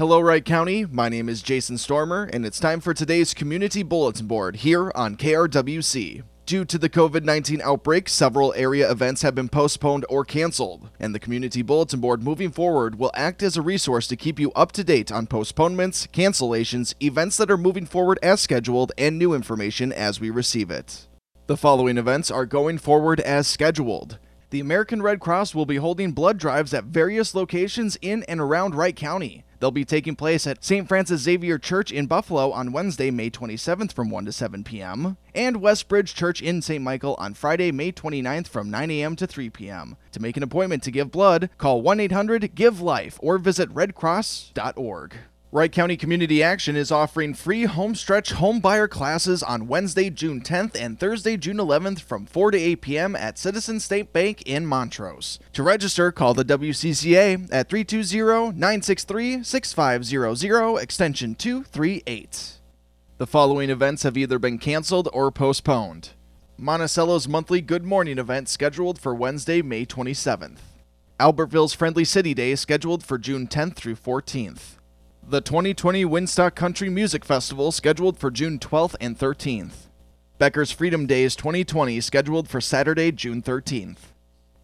Hello, Wright County. My name is Jason Stormer, and it's time for today's Community Bulletin Board here on KRWC. Due to the COVID 19 outbreak, several area events have been postponed or canceled, and the Community Bulletin Board moving forward will act as a resource to keep you up to date on postponements, cancellations, events that are moving forward as scheduled, and new information as we receive it. The following events are going forward as scheduled. The American Red Cross will be holding blood drives at various locations in and around Wright County. They'll be taking place at St. Francis Xavier Church in Buffalo on Wednesday, May 27th from 1 to 7 p.m., and Westbridge Church in St. Michael on Friday, May 29th from 9 a.m. to 3 p.m. To make an appointment to give blood, call 1 800 GIVE LIFE or visit redcross.org. Wright County Community Action is offering free homestretch home buyer classes on Wednesday, June 10th and Thursday, June 11th from 4 to 8 p.m. at Citizen State Bank in Montrose. To register, call the WCCA at 320-963-6500 extension 238. The following events have either been canceled or postponed. Monticello's monthly Good Morning event scheduled for Wednesday, May 27th. Albertville's Friendly City Day scheduled for June 10th through 14th. The 2020 Winstock Country Music Festival scheduled for June 12th and 13th. Becker's Freedom Days 2020 scheduled for Saturday, June 13th.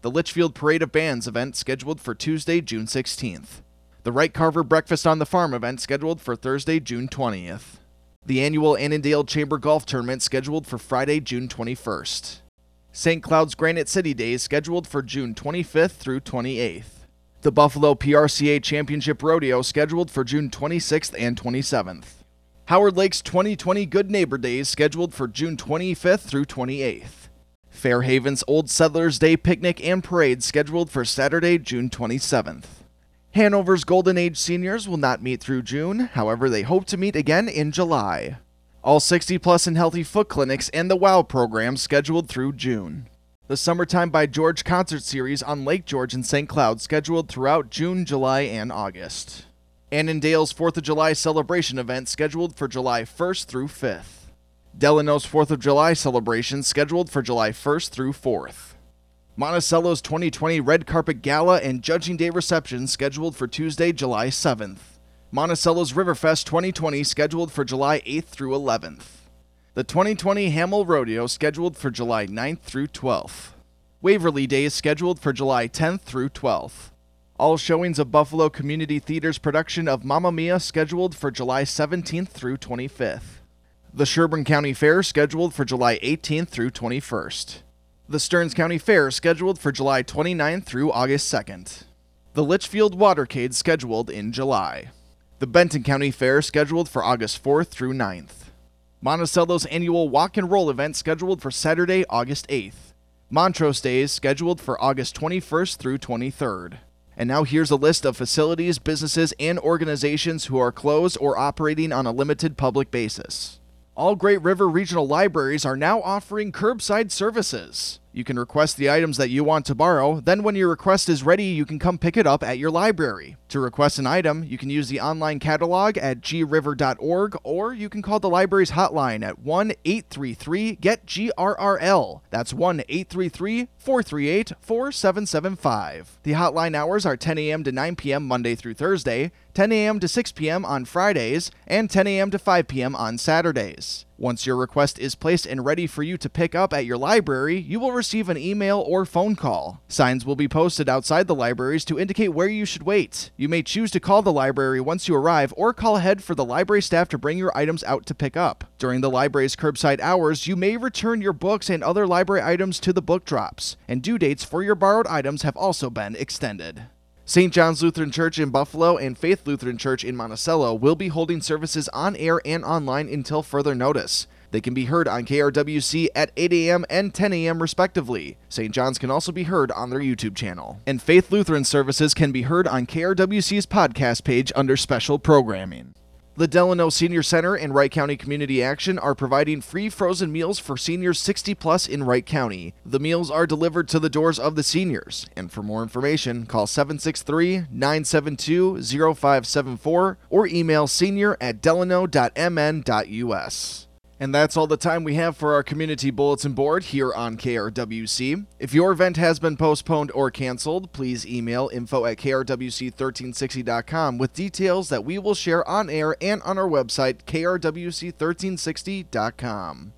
The Litchfield Parade of Bands event scheduled for Tuesday, June 16th. The Wright Carver Breakfast on the Farm event scheduled for Thursday, June 20th. The annual Annandale Chamber Golf Tournament scheduled for Friday, June 21st. St. Cloud's Granite City Days scheduled for June 25th through 28th. The Buffalo PRCA Championship Rodeo scheduled for June 26th and 27th. Howard Lake's 2020 Good Neighbor Days scheduled for June 25th through 28th. Fairhaven's Old Settlers Day Picnic and Parade scheduled for Saturday, June 27th. Hanover's Golden Age seniors will not meet through June, however, they hope to meet again in July. All 60 plus and healthy foot clinics and the WOW program scheduled through June. The Summertime by George concert series on Lake George in St. Cloud scheduled throughout June, July, and August. Annandale's 4th of July celebration event scheduled for July 1st through 5th. Delano's 4th of July celebration scheduled for July 1st through 4th. Monticello's 2020 Red Carpet Gala and Judging Day reception scheduled for Tuesday, July 7th. Monticello's Riverfest 2020 scheduled for July 8th through 11th. The 2020 Hamel Rodeo scheduled for July 9th through 12th. Waverly Day is scheduled for July 10th through 12th. All showings of Buffalo Community Theater's production of Mamma Mia scheduled for July 17th through 25th. The Sherburne County Fair scheduled for July 18th through 21st. The Stearns County Fair scheduled for July 29th through August 2nd. The Litchfield Watercade scheduled in July. The Benton County Fair scheduled for August 4th through 9th. Monticello's annual Walk and Roll event scheduled for Saturday, August 8th. Montrose Days scheduled for August 21st through 23rd. And now here's a list of facilities, businesses, and organizations who are closed or operating on a limited public basis. All Great River Regional Libraries are now offering curbside services. You can request the items that you want to borrow, then when your request is ready, you can come pick it up at your library. To request an item, you can use the online catalog at griver.org or you can call the library's hotline at 1 833 GET GRRL. That's 1 833 438 4775. The hotline hours are 10 a.m. to 9 p.m. Monday through Thursday, 10 a.m. to 6 p.m. on Fridays, and 10 a.m. to 5 p.m. on Saturdays. Once your request is placed and ready for you to pick up at your library, you will receive an email or phone call. Signs will be posted outside the libraries to indicate where you should wait. You may choose to call the library once you arrive or call ahead for the library staff to bring your items out to pick up. During the library's curbside hours, you may return your books and other library items to the book drops, and due dates for your borrowed items have also been extended. St. John's Lutheran Church in Buffalo and Faith Lutheran Church in Monticello will be holding services on air and online until further notice. They can be heard on KRWC at 8 a.m. and 10 a.m. respectively. St. John's can also be heard on their YouTube channel. And Faith Lutheran services can be heard on KRWC's podcast page under special programming. The Delano Senior Center and Wright County Community Action are providing free frozen meals for seniors 60 plus in Wright County. The meals are delivered to the doors of the seniors. And for more information, call 763 972 0574 or email senior at delano.mn.us. And that's all the time we have for our community bulletin board here on KRWC. If your event has been postponed or canceled, please email info at krwc1360.com with details that we will share on air and on our website, krwc1360.com.